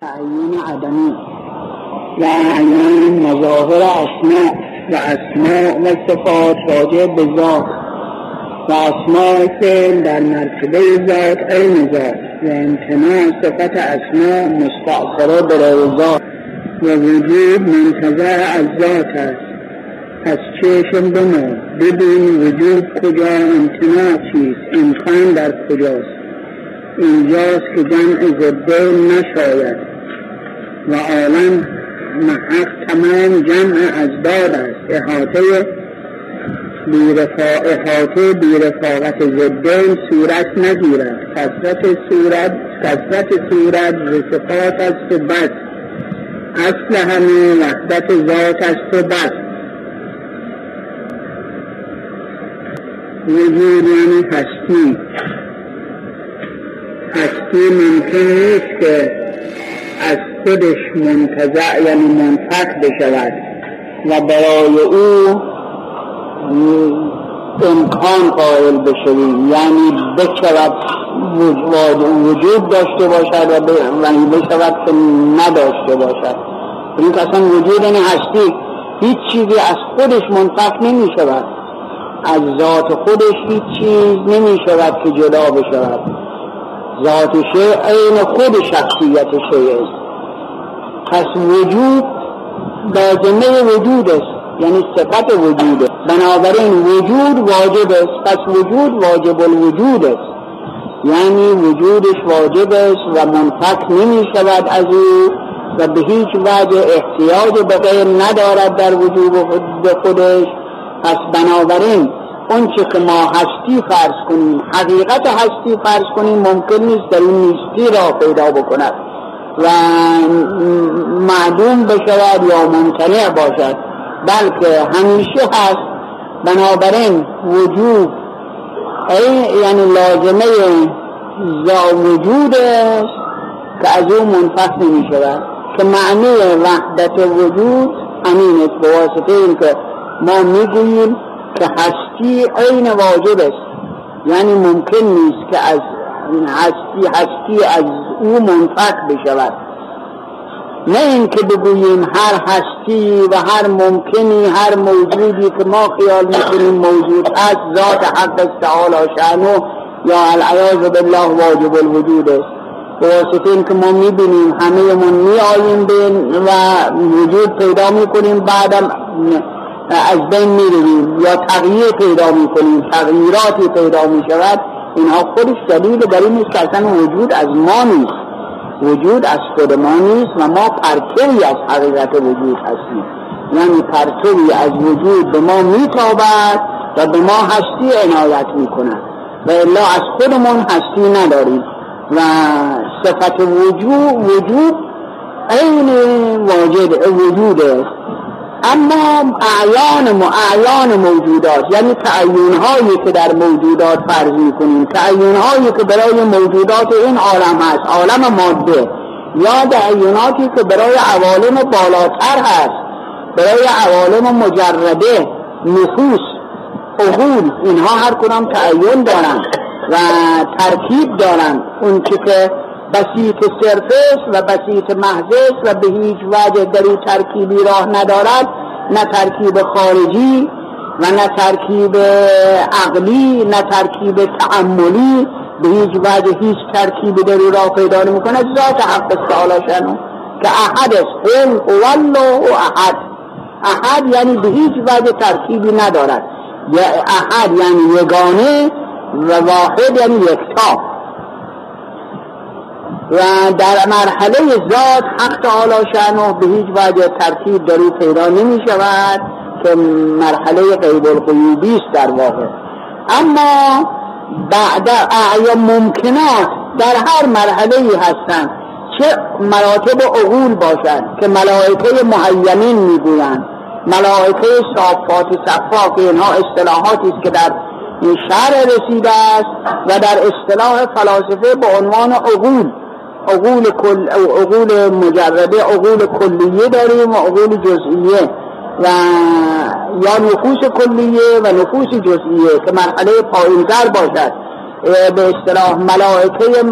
تعیین عدمی و اعیان مظاهر اسماء و اسماء و صفات راجع به ذات و اسماء فعل در مرتبه ذات علم ذات و امتناع صفت اسماء مستعصره برای ذات و وجود منتظر از ذات است. از چشم بما ببین وجود کجا امتناع چیست امکان در کجاست. اینجاست که جمع زده نشاید. و عالم محق تمام جمع داد است. احاطه بیرفا احاطه بیرفاقت زدین صورت نگیرد. کسرت صورت کسرت صورت صفات است و بس اصل همه وحدت ذات است و بس وجود یعنی هستی. هستی ممکن نیست که از خودش منتزع یعنی منفق بشود و برای او امکان قائل بشویم. یعنی بشود وجود داشته باشد و یعنی بشود که نداشته باشد. این اصلا وجود یعنی هستی هیچ چیزی از خودش منفق نمی شود. از ذات خودش هیچ چیز نمی شود که جدا بشود. ذات شیء عین خود شخصیت شیء است. پس وجود لازمه وجود است. یعنی صفت وجود است. بنابراین وجود واجب است. پس وجود واجب الوجود است. یعنی وجودش واجب است و منفک نمی شود از او و به هیچ وجه احتیاج به ندارد در وجود خودش. پس بنابراین اون چه که ما هستی فرض کنیم حقیقت هستی فرض کنیم ممکن نیست در این نیستی را پیدا بکند. و معدوم بشود یا ممتنع باشد بلکه همیشه هست. بنابراین وجود ای یعنی لازمه زا وجود که از او منفصل نمی شود. که معنی وحدت وجود همین است به واسطه این که ما می‌گوییم که هستی عین واجب است. یعنی ممکن نیست که از هستی هستی از او منفق بشود. نه اینکه بگوییم هر هستی و هر ممکنی هر موجودی که ما خیال می‌کنیم موجود است ذات حق تعالی شأنه یا العیاذ بالله واجب الوجود. است به واسطه اینکه ما می‌بینیم همه من میآییم و وجود پیدا می‌کنیم بعدم از بین می‌رویم یا تغییر پیدا می‌کنیم تغییراتی پیدا می‌شود. اینها خودش دلیل بر این اصلا وجود از ما نیست. وجود از خود ما نیست و ما پرتوی از حقیقت وجود هستیم. یعنی پرتوی از وجود به ما میتابد و به ما هستی عنایت می‌کند. و الا از خودمون هستی نداریم. و صفت وجود وجود عین واجد وجود است اما اعیان اعیان موجودات یعنی تعیین هایی که در موجودات فرض می‌کنیم. تعیین هایی که برای موجودات این عالم هست عالم ماده. یا تعییناتی که برای عوالم بالاتر هست برای عوالم مجرده نفوس عقول اینها هر کنم تعیین دارند و ترکیب دارند. اون که بسیط صرف و بسیط محض و به هیچ وجه در این ترکیبی راه ندارد نه ترکیب خارجی و نه ترکیب عقلی نه ترکیب تعملی. به هیچ وجه هیچ ترکیبی در راه پیدا نمی‌کنه ذات حق تعالی شنو که احد است. قل هو و احد. احد یعنی به هیچ وجه ترکیبی ندارد. احد یعنی یگانه و واحد یعنی یکتا. و در مرحله ذات حق تعالی شأنه به هیچ وجه ترتیب او پیدا نمی شود که مرحله غیب القیوبی است در واقع. اما بعد اعیا ممکنات در هر مرحله هستند چه مراتب عقول باشد که ملائکه محیمین می‌گویند. ملائکه صافات صفا که اینها اصطلاحاتی است که در این شهر رسیده است و در اصطلاح فلاسفه به عنوان عقول عقول کل عقول مجرده عقول کلیه داریم و عقول جزئیه. و یا نفوس کلیه و نفوس جزئیه که مرحله پایینتر باشد. به اصطلاح ملائکه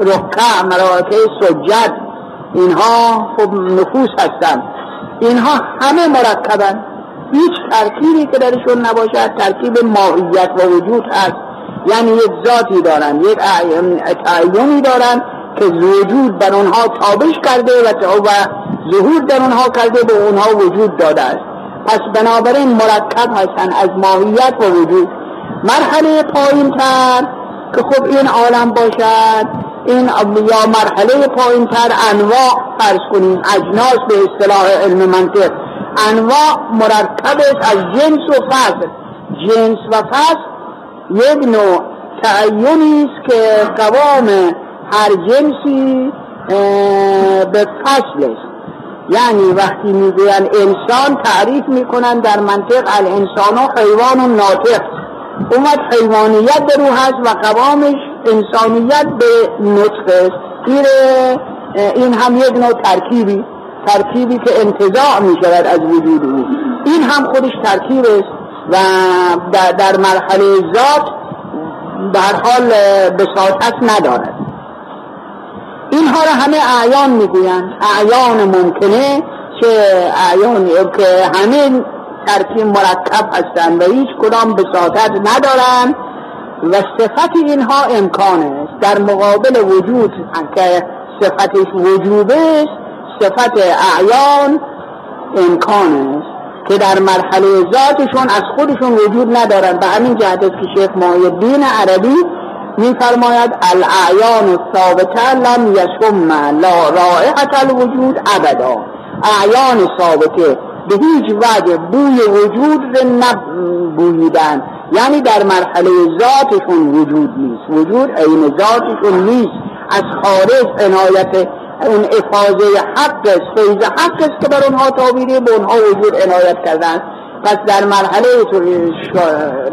رکع ملائکه سجد اینها خب نفوس هستند اینها همه مرکبن. هیچ ترکیبی که درشون نباشد ترکیب ماهیت و وجود هست. یعنی یک ذاتی دارن یک تعیونی دارن که وجود بر اونها تابش کرده و ظهور در اونها کرده به اونها وجود داده است. پس بنابراین مرکب هستن از ماهیت و وجود. مرحله پایین تر که خب این عالم باشد این یا مرحله پایین تر انواع فرض کنیم اجناس به اصطلاح علم منطق. انواع مرکب از جنس و فصل جنس و فصل یک نوع تعینی است که قوام هر جنسی به فصل است یعنی وقتی می‌گوین انسان تعریف می‌کنن در منطق الانسان و حیوان و ناطق. اومد حیوانیت در او هست و قوامش انسانیت به نطق است. این هم یک نوع ترکیبی ترکیبی که انتظاع می شود از وجود او. این هم خودش ترکیب است. و در مرحله ذات هر حال بساطت ندارد. اینها را همه اعیان می‌گویند. اعیان ممکنه که اعیان که همه ترکیب مرکب هستند و هیچ کدام بساطت ندارند و صفت اینها امکان است. در مقابل وجود که صفتش است صفت اعیان امکان است. که در مرحله ذاتشون از خودشون وجود ندارند به همین جهت است که شیخ دین عربی میفرماید الاعیان ثابته لم یشم لا رائحت الوجود ابدا. اعیان ثابته به هیچ وجه بوی وجود نبویدن. یعنی در مرحله ذاتشون وجود نیست. وجود عین ذاتشون نیست. از خارج عنایت اون افاظه حق است فیض حق است که بر اونها تابیده به اونها وجود عنایت کردن. پس در مرحله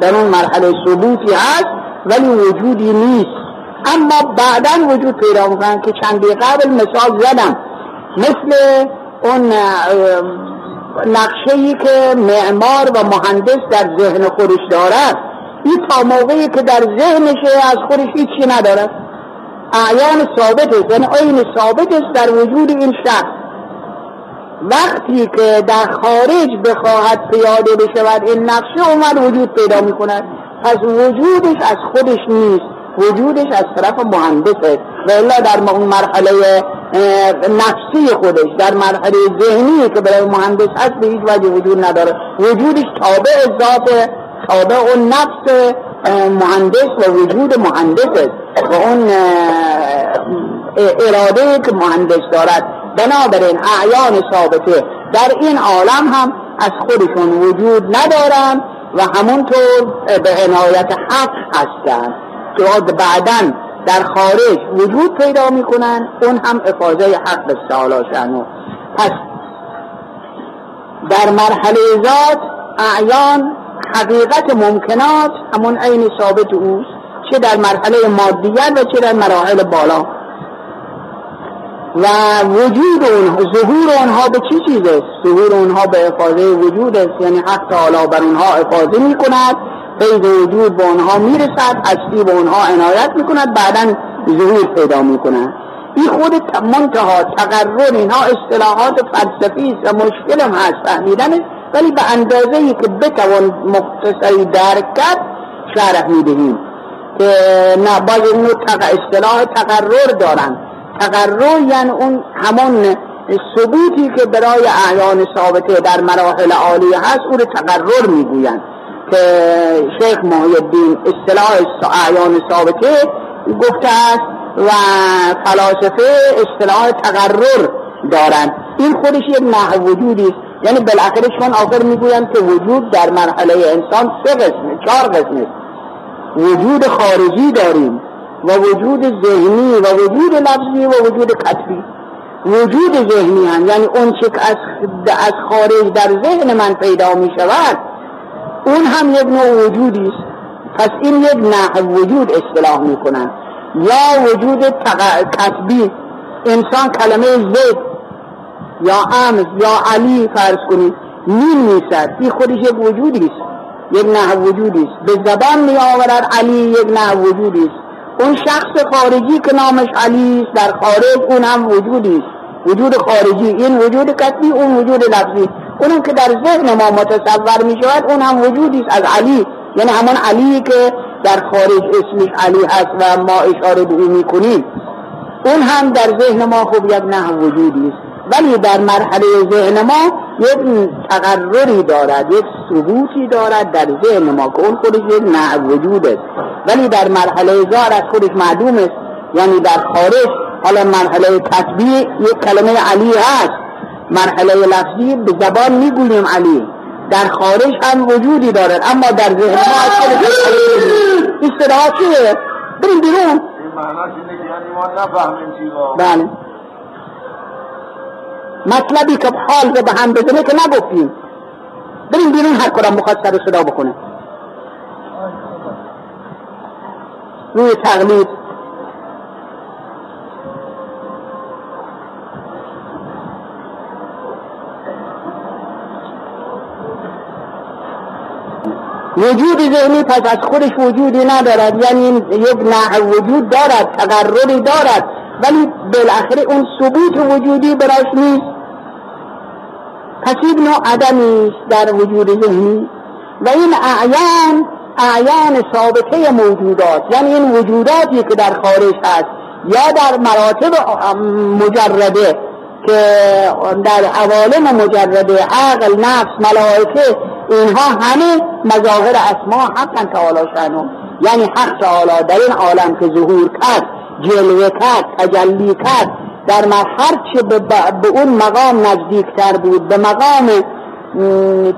در اون مرحله ثبوتی هست ولی وجودی نیست. اما بعدا وجود پیدا می‌کنن که چندی قبل مثال زدم. مثل اون نقشه ای که معمار و مهندس در ذهن خودش دارد. این تا موقعی که در ذهنشه از خودش هیچی ندارد. اعیان ثابت است یعنی این ثابت است در وجود این شخص. وقتی که در خارج بخواهد پیاده بشود این نقشه اومد وجود پیدا می کند پس وجودش از خودش نیست وجودش از طرف مهندسه و الا در اون مرحله نفسی خودش در مرحله ذهنی که برای مهندس هست به هیچ وجه وجود نداره. وجودش تابع ذات تابع اون نفس مهندس و وجود مهندس است و اون اراده که مهندس دارد بنابراین اعیان ثابته در این عالم هم از خودشون وجود ندارن و همونطور به عنایت حق هستند که بعدا در خارج وجود پیدا می‌کنن اون هم افاظه حق سالا شنو پس در مرحله ذات اعیان حقیقت ممکنات همون عین ثابت اوست. چه در مرحله مادیت و چه در مراحل بالا. و وجود اونها ظهور اونها به چی چیز است ظهور اونها به افاظه وجود است یعنی حق تعالی بر اونها افاظه می کند فیض وجود به اونها می‌رسد هستی به اونها عنایت می کند بعدا ظهور پیدا می کند این خود منتها تقرر اینها اصطلاحات فلسفی است و مشکل هم هست فهمیدن ولی به اندازه ای که بتوان مختصری درک کرد شرح می‌دهیم. نه باید اینو اصطلاح تقرر دارن تقرر یعنی اون همون ثبوتی که برای اعیان ثابته در مراحل عالی هست او رو تقرر می‌گویند. که شیخ محی الدین اصطلاح اعیان ثابته گفته است و فلاسفه اصطلاح تقرر دارند. این خودش یک نحو وجودی است. یعنی بالاخره شما آخر می‌گویند که وجود در مرحله انسان سه قسمه چهار قسمه وجود خارجی داریم و وجود ذهنی و وجود لفظی و وجود کتبی وجود ذهنی هم یعنی اون چه از, از خارج در ذهن من پیدا می شود اون هم یک نوع وجودی است. پس این یک نحو وجود اصطلاح می کنن یا وجود کتبی انسان کلمه زید یا امز یا علی فرض کنید. می نیست این خودش یک وجودی است. یک نحو وجودی است. به زبان می آورد علی یک نحو وجودی است. اون شخص خارجی که نامش علی در خارج اون هم وجودی وجود خارجی. این وجود کتبی اون وجود لفظی اونم که در ذهن ما متصور می شود اون هم وجودی از علی. یعنی همون علی که در خارج اسمش علی هست و ما اشاره به او می‌کنیم. اون هم در ذهن ما خوب یک نه وجودی است. ولی در مرحله ذهن ما یک تقرری دارد یک ثبوتی دارد در ذهن ما که اون خودش یک نه وجود است ولی در مرحله ظاهر از خودش معدوم است یعنی در خارج حالا مرحله تطبیع یک کلمه علی هست. مرحله لفظی به زبان می‌گوییم علی. در خارج هم وجودی دارد اما در ذهن ما از خودش این چیه؟ بریم بیرون. این مطلبی که حال رو به هم بزنه که نگفتیم. بریم بیرون هر کدام بخواد سر صدا بکنه روی تقلید. وجود ذهنی پس از خودش وجودی ندارد. یعنی یک نه وجود دارد تقرری دارد. ولی بالاخره اون ثبوت وجودی براش نیست. پس این نوع عدمی در وجود ذهنی و این اعیان اعیان ثابته موجودات. یعنی این وجوداتی که در خارج هست یا در مراتب مجرده که در عوالم مجرده عقل نفس ملائکه اینها همه مظاهر اسما حقا تعالی شنو. یعنی حق تعالی در این عالم که ظهور کرد جلوه کرد تجلی کرد در هر چه به, به اون مقام نزدیکتر بود به مقام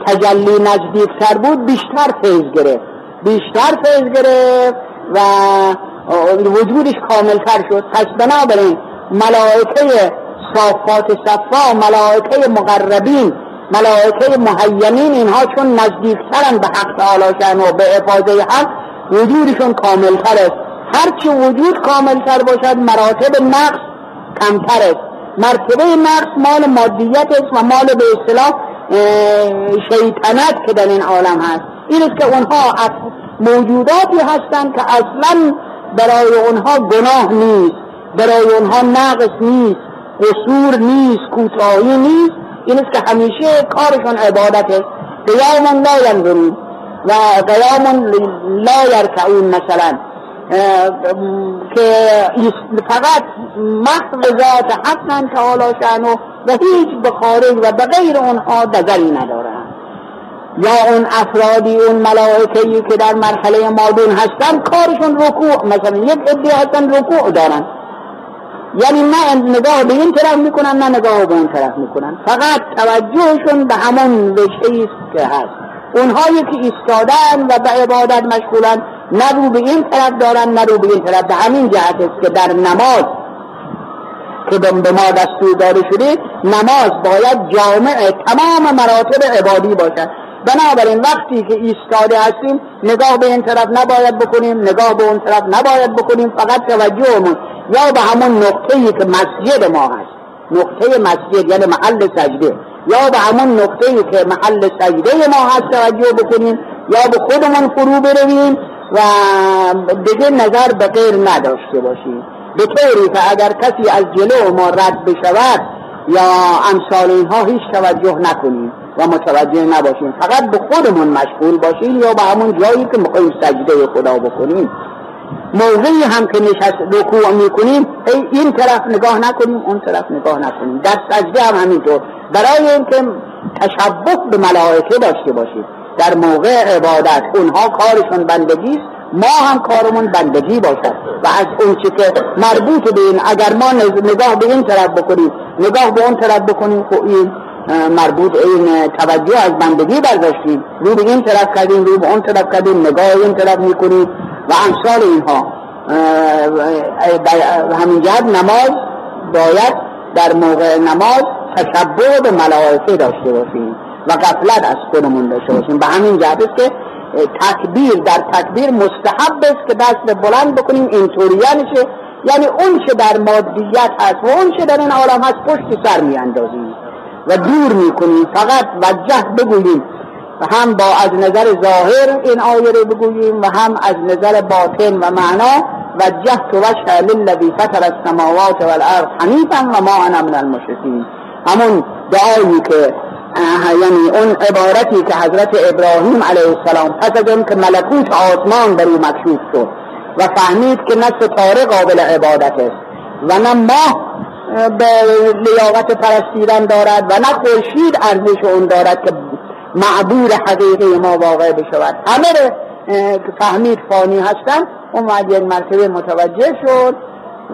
تجلی نزدیکتر بود بیشتر فیض گرفت. بیشتر فیض گرفت و وجودش کاملتر شد. پس بنابراین ملائکه صافات صفا ملائکه مقربین ملائکه محیمین اینها چون نزدیکترن به حق تعالی و به افاظه حق وجودشون است. هرچی وجود کاملتر باشد مراتب نقص کمتر است مرتبه نقص مال مادیت است و مال به اصطلاح شیطنت که در این عالم هست. این است که اونها موجوداتی هستند که اصلا برای اونها گناه نیست برای اونها نقص نیست قصور نیست کوتاهی نیست. این است که همیشه کارشون عبادت است قیام لا ینظرون و قیام لا یرکعون مثلا. که فقط محو ذات حقا تعالی شانو و هیچ به خارج و به غیر اونها نظری ندارن یا اون افرادی اون ملائکهی که در مرحله مادون هستن کارشون رکوع مثلا یک عده هستن رکوع دارن یعنی نه نگاه به این طرف می‌کنن نه نگاه به اون طرف می‌کنن فقط توجهشون به همون وجهی که هست. اونهایی که ایستادن و به عبادت مشغولن نه رو به این طرف دارن نه رو به این طرف. به همین جهت است که در نماز که به ما دستور داده شده نماز باید جامع تمام مراتب عبادی باشد. بنابراین وقتی که ایستاده هستیم نگاه به این طرف نباید بکنیم نگاه به اون طرف نباید بکنیم فقط توجهمون یا به همون نقطه‌ای که مسجد ما هست. نقطه مسجد یعنی محل سجده. یا به همون نقطه‌ای که محل سجده ما هست توجه بکنیم یا به خودمون فرو برویم. و دیگه نظر به غیر نداشته باشیم به طوری که اگر کسی از جلو ما رد بشود یا امثال اینها هیچ توجه نکنیم و متوجه نباشیم. فقط به خودمون مشغول باشیم یا به همون جایی که می‌خوایم سجده خدا بکنیم. موضعی هم که نشست رکوع می‌کنیم این طرف نگاه نکنیم اون طرف نگاه نکنیم. در سجده هم همینطور. برای اینکه تشبه به ملائکه داشته باشیم. در موقع عبادت اونها کارشون بندگی ما هم کارمون بندگی باشد. و از اون چی که مربوط به این اگر ما نگاه به این طرف بکنیم نگاه به اون طرف بکنیم خب این مربوط این توجه از بندگی برداشتیم. رو به این طرف کردیم رو به اون طرف کردیم نگاه این طرف می‌کنیم و امثال اینها. همین جهت نماز باید در موقع نماز تشبه به ملائکه داشته باشیم. و غفلت از خودمون داشته باشیم. به همین جهت که تکبیر در تکبیر مستحب است که دست بلند بکنیم اینطوری نشه یعنی اون چه در مادیت هست و اون چه در این عالم هست پشت سر میاندازیم و دور می‌کنیم. فقط وجه بگوییم. و هم با از نظر ظاهر این آیه رو بگوییم و هم از نظر باطن و معنا. وجه للذی فطر السماوات والارض حنیفا و ما انا من المشرکین. همون دعایی که یعنی اون عبارتی که حضرت ابراهیم علیه السلام پس از که ملکوت آسمان بر او مکشوف شد و فهمید که نه ستاره قابل عبادت است و نه ماه به لیاقت پرستیدن دارد و نه خورشید ارزش اون دارد که معبود حقیقی ما واقع بشود. همه فهمید فانی هستن اون یک مرتبه متوجه شد.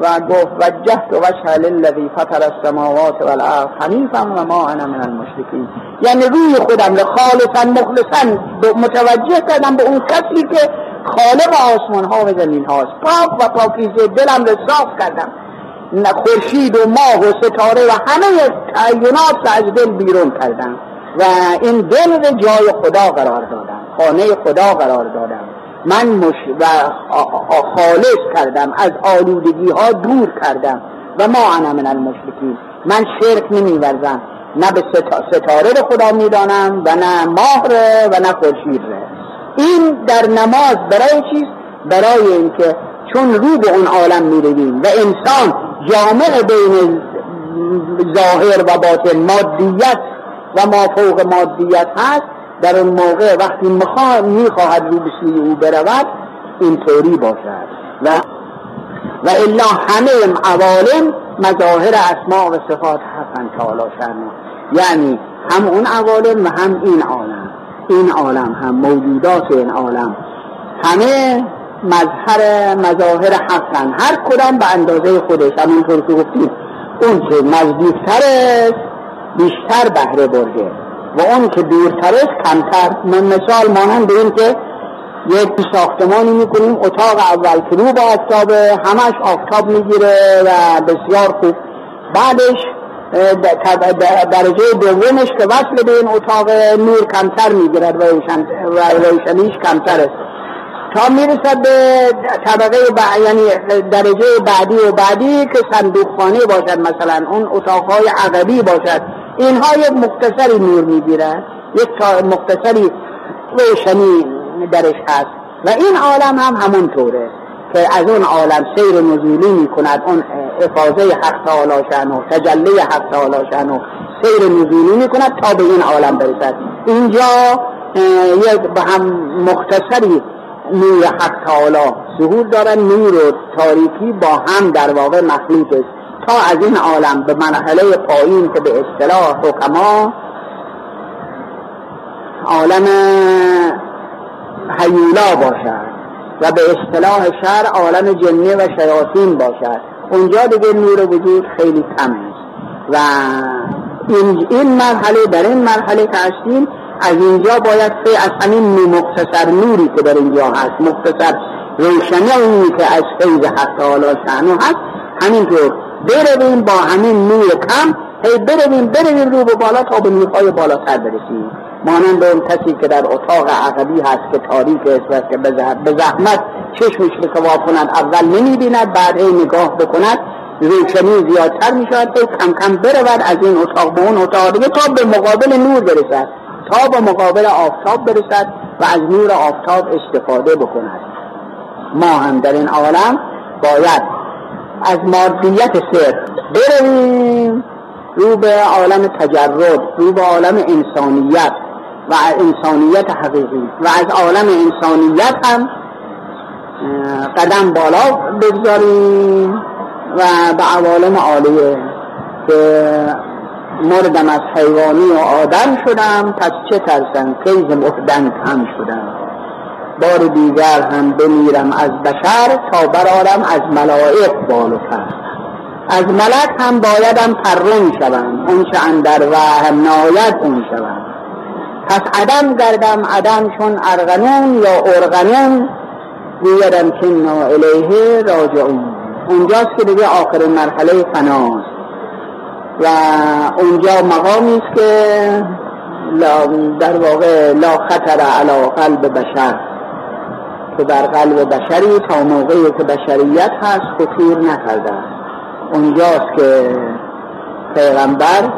و گفت وجهت وجه للذی فطر السماوات والارض حنیفا و ما انا من المشرکین. یعنی روی خودم خالصا مخلصا متوجه کردم به اون کسی که خالق آسمان ها و زمین هاست پاک و پاکیزه دلم رو صاف کردم. خورشید و ماه و ستاره و همه تعینات از دل بیرون کردم. و این دل رو جای خدا قرار دادم. خانه خدا قرار دادم. من مش و خالص کردم از آلودگی ها دور کردم. و ما انا من المشرکین. من شرک نمیورزم. نه به ستاره رو خدا می‌دانم و نه ماه و نه خورشید این در نماز برای چیز برای اینکه چون رو به اون عالم می‌رویم و انسان جامع بین ظاهر و باطن مادیت و ما فوق مادیت هست در اون موقع وقتی می‌خواهد رو به سوی او برود اینطوری باشد. و و الا همه عوالم مظاهر اسماء و صفات هستن تعالی شرنا یعنی هم اون عوالم و هم این عالم. این عالم هم موجودات این عالم. همه مظهر مظاهر حقن هر کدام به اندازه خودش. همونطور که گفتیم اون که نزدیکتر بیشتر بهره برده. و اون که کمتر. من مثال مانند این که یک ساختمانی می‌کنیم اتاق اول که رو به آفتاب همش آفتاب می‌گیره و بسیار خوب. بعدش درجه دومش که وصل به این اتاق نور کمتر می‌گیرد و روشنیش کمتر است. تا می‌رسد به طبقه یعنی درجه بعدی و بعدی که صندوق خانه باشد مثلا اون اتاقهای عقبی باشد. اینها یک مختصری نور می‌گیرد یک مختصری روشنی درش هست. و این عالم هم همون طوره که از اون عالم سیر نزولی می کند اون افاظه حق تعالی شنو تجلی حق تعالی شنو سیر نزولی می کند تا به این عالم برسد. اینجا یک به هم مختصری نور حق تعالی ظهور دارن. نور و تاریکی با هم در واقع مخلوط است. تا از این عالم به مرحله پایین که به اصطلاح حکما عالم حیولا باشد و به اصطلاح شهر عالم جنه و شیاطین باشد. اونجا دیگه نور وجود خیلی کم است. و این, این مرحله در این مرحله که از اینجا باید سه از همین مختصر نوری که در اینجا هست مختصر روشنی اونی که از فیض تعالی شعنو هست همینطور برویم با همین نور کم هی برویم برویم رو به بالا تا به نورهای بالاتر برسیم. مانند اون کسی که در اتاق عقبی هست که تاریک است و که به زحمت چشمش رو کند اول نمی بیند بعد هی نگاه بکند. روشنی زیادتر می شود کم کم برود از این اتاق به اون اتاق دیگه تا به مقابل نور برسد. تا به مقابل آفتاب برسد و از نور آفتاب استفاده بکند. ما هم در این عالم باید از مادیت صرف. برویم رو به عالم تجرد رو به عالم انسانیت و انسانیت حقیقی. و از عالم انسانیت هم قدم بالا بگذاریم و به عوالم عالیه که مردم از حیوانی و آدم شدم پس چه ترسم کیز مهدن کم شدم. بار دیگر هم بمیرم از بشر تا برارم از ملائک بالو کرد از ملک هم بایدم پرون شوم اون چه اندر وهم ناید اون شوم. پس عدم گردم عدم چون ارغنون یا ارغنون گویدم که الیه راجعون. اونجاست که دیگه آخر مرحله فناست. و اونجا مقامی است که در واقع لا خطر علی قلب بشر. که در قلب بشری تا موقعی که بشریت هست خطور نکرده. اونجاست که پیغمبر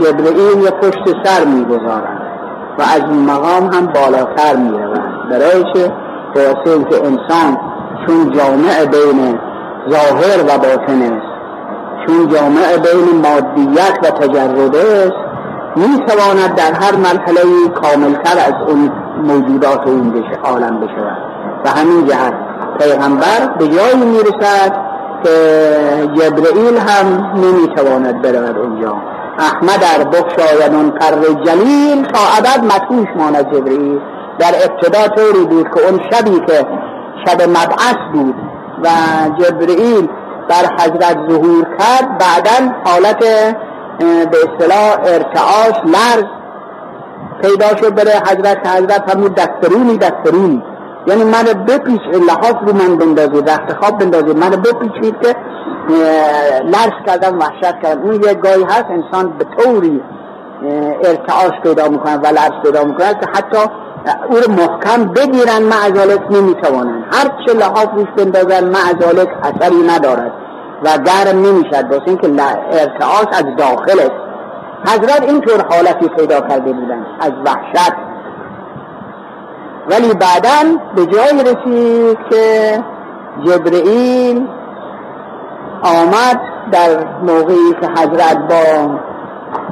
کبرئیل یا پشت سر می‌گذارند و از این مقام هم بالاتر می‌روند برای چه؟ که انسان چون جامع بین ظاهر و باطن است چون جامع بین مادیت و تجربه است می تواند در هر مرحله کاملتر از اون موجودات این بشه عالم بشود و همین جهت پیغمبر به جایی می‌رسد که جبرئیل هم نمی‌تواند برود اونجا. احمد در بخشاید اون پر جلیل تا ابد مطوش ماند جبرئیل. در ابتدا طوری بود که اون شبی که شب مبعث بود و جبرئیل بر حضرت ظهور کرد بعدا حالت به اصطلاح ارتعاش لرز پیدا شد برای حضرت حضرت همون دسترونی دسترونی. یعنی من بپیچ لحاظ رو من بندازی رخت خواب بندازی. من بپیچید که لرز کردم وحشت کردم. اون یه گاهی هست انسان به طوری ارتعاش پیدا می‌کنن و لرز پیدا می‌کنن که حتی او رو محکم بگیرن معذالک نمی‌توانن. هر چه لحاظ روش بندازن معذالک اثری ندارد و گرم نمی‌شد واسه اینکه ارتعاش از داخل است حضرت اینطور حالتی پیدا کرده بودن از وحشت. ولی بعدا به جای رسید که جبرئیل آمد در موقعی که حضرت با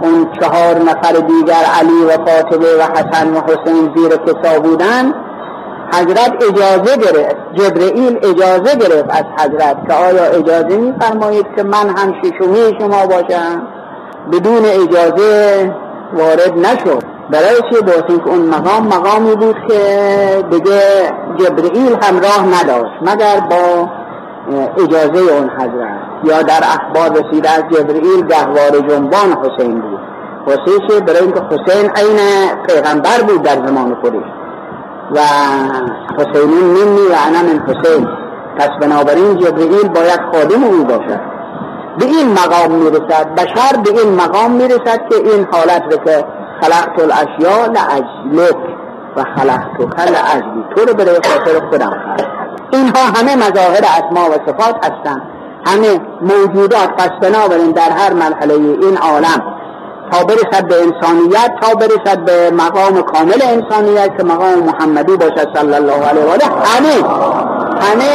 اون چهار نفر دیگر علی و فاطمه و حسن و حسین زیر کسا بودن حضرت اجازه گرفت جبرئیل اجازه گرفت از حضرت که آیا اجازه میفرمایید که من هم ششمی شما باشم؟ بدون اجازه وارد نشد. برای چه باسید که اون مقام مقامی بود که دیگه جبرئیل همراه نداشت مگر با اجازه اون حضرت یا در اخبار رسیده از جبرئیل گهوار جنبان حسین بود. واسه برای اینکه حسین عین پیغمبر بود در زمان خودش. و حسینین منی و انا من حسین. پس بنابراین جبرئیل باید خادم او باشد. به این مقام می‌رسد بشر به این مقام می‌رسد که این حالت رو که خلقت الاشیاء لعجلک و خلقتک لعجلی تو رو برای خاطر خودم خلق اینها همه مظاهر اسما و صفات هستند همه موجودات پس بنابراین در هر مرحله این عالم. تا برسد به انسانیت تا برسد به مقام کامل انسانیت که مقام محمدی باشد صلی الله علیه و آله. همه همه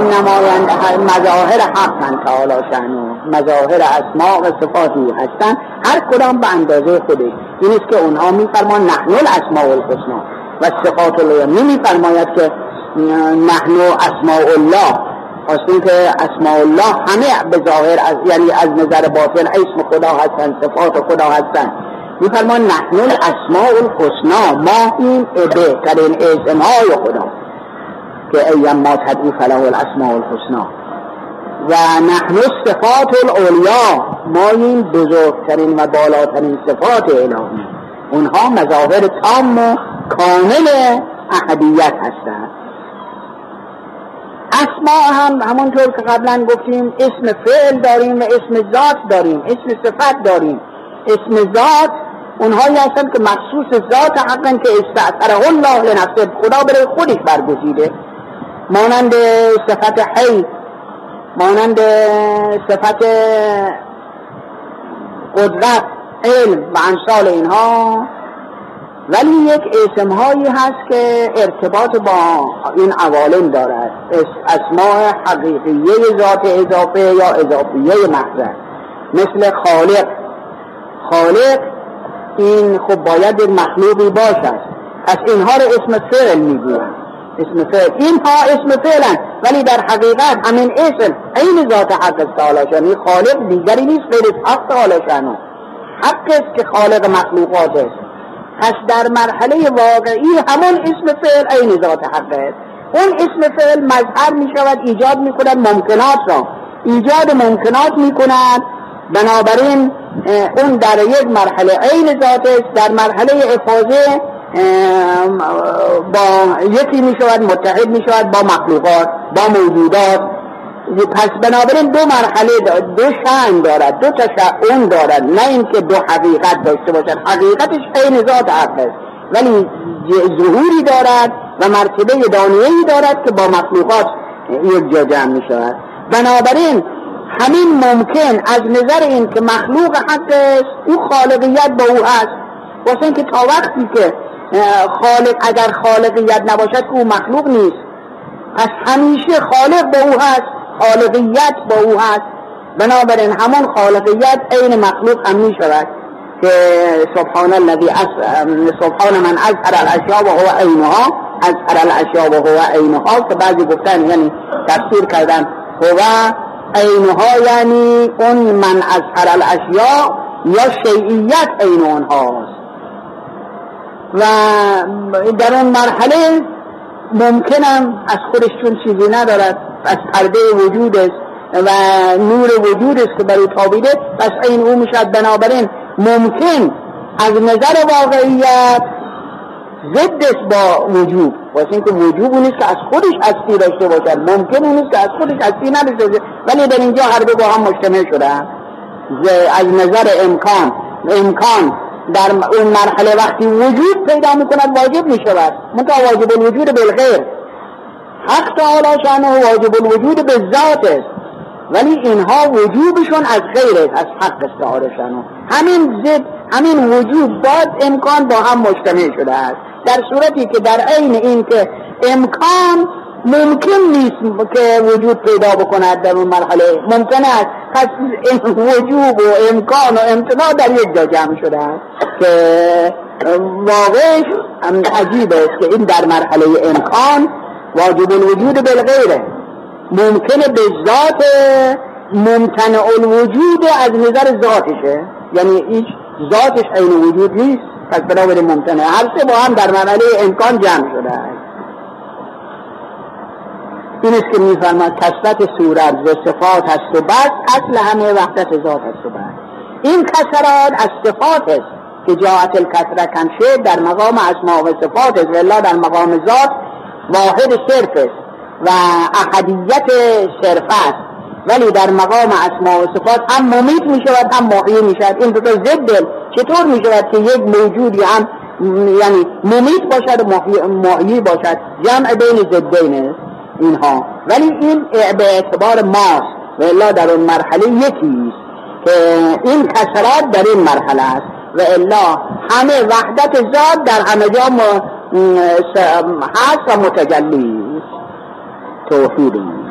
نماینده مظاهر حق تعالی شأنه مظاهر اسماء و صفاتی هستند. هر کدام به اندازه خودش این است که اونها میفرمان نحن الاسماء الحسنا و صفات الله. نمیفرماید که نحن اسماء الله. خواستیم که اسماء الله همه به ظاهر از یعنی از نظر باطن اسم خدا هستن صفات خدا هستن میفرمان نحن الاسماء الحسنا ما این بهترین اسمهای خدا. که ایم ما تدعو فله الاسماء الحسنا و نحن صفات الاولیا ما این بزرگترین و بالاترین صفات الهی. اونها مظاهر تام و کامل احدیت هستند. اسما هم همونطور که قبلا گفتیم اسم فعل داریم و اسم ذات داریم اسم صفت داریم. اسم ذات اونهایی هستن که مخصوص ذات حقا که استعصره الله لنفسه. خدا برای خودش برگزیده. مانند صفت حی مانند صفت قدرت علم و امثال اینها. ولی یک اسم هایی هست که ارتباط با این عوالم دارد اسماء حقیقیه ذات اضافه یا اضافیه محضر مثل خالق. خالق این خب باید مخلوقی باشد. پس اینها رو اسم فعل می‌گوید اسم فعل. اینها اسم فعلن. ولی در حقیقت همین اسم این ذات حق تعالی خالق دیگری نیست غیر حق تعالی شنو حق است که خالق مخلوقات است. پس در مرحله واقعی همون اسم فعل این ذات حق است. اون اسم فعل مظهر می شود ایجاد می کند ممکنات را ایجاد ممکنات می کند بنابراین اون در یک مرحله عین ذات است. در مرحله افاظه با یکی می شود متحد می شود با مخلوقات با موجودات. پس بنابراین دو مرحله دو شأن دارد دو تشعن دارد. نه اینکه دو حقیقت داشته باشد. حقیقتش عین ذات حق است. ولی ظهوری دارد و مرتبه دانیهی دارد که با مخلوقات یک جا جمع می شود بنابراین همین ممکن از نظر این که مخلوق حق است او خالقیت با او هست. واسه اینکه تا وقتی که خالق اگر خالقیت نباشد او مخلوق نیست. پس همیشه خالق با او هست خالقیت با او هست. بنابراین همون خالقیت عین مخلوق هم می شود که سبحان الذي سبحان من اظهر الاشیاء و هو عینها اظهر الاشیاء و هو عینها که بعضی گفتن یعنی تفسیر کردن. هو عینها یعنی اون من اظهر الاشیاء یا شیعیت عین اونهاست و در اون مرحله ممکنم از خودش چون چیزی ندارد. از پرده وجود است و نور وجود است که برای تابیده پس این او می‌شد بنابراین ممکن از نظر واقعیت ضد است با وجود. واسه اینکه وجود نیست که از خودش هستی داشته باشد. ممکن نیست که از خودش هستی نداشته ولی در اینجا هر دو با هم مجتمع شده از نظر امکان. امکان در اون مرحله وقتی وجود پیدا می‌کند واجب می‌شود. منتها واجب الوجود بالغیر حق تعالی شانه واجب الوجود به ذات است. ولی اینها وجوبشون از غیر از حق تعالی شانه. همین ضد همین وجود باید امکان با هم مجتمع شده است. در صورتی که در عین این که امکان ممکن نیست که وجود پیدا بکند در اون مرحله. ممکن است. پس وجوب و امکان و امتناع در یک جا جمع شده است که واقعش عجیب است که این در مرحله امکان واجب الوجود بالغیره. ممکنه به ذات ممتنع الوجود از نظر ذاتشه. یعنی هیچ ذاتش عین وجود نیست. پس بنابراین ممتنع. هر سه با هم در مرحله امکان جمع شده است. این است که میفرماد کسرت صورت و صفات هست و بس اصل همه وحدت ذات هست و بس. این کسرات از صفات است که جاعت الکسره کم شد در مقام اسماء و صفات است و در مقام ذات واحد صرف است و احدیت صرف است. ولی در مقام اسماء و صفات هم ممیت می شود هم محیی می شود این دوتا ضد چطور می شود که یک موجودی هم یعنی ممیت باشد و محیی باشد؟ جمع بین ضدین است. اینها. ولی این به اعتبار ماست. و الا در اون مرحله یکی که این کسرات در این مرحله است. و الا همه وحدت ذات در همه جا هست و متجلی. توحید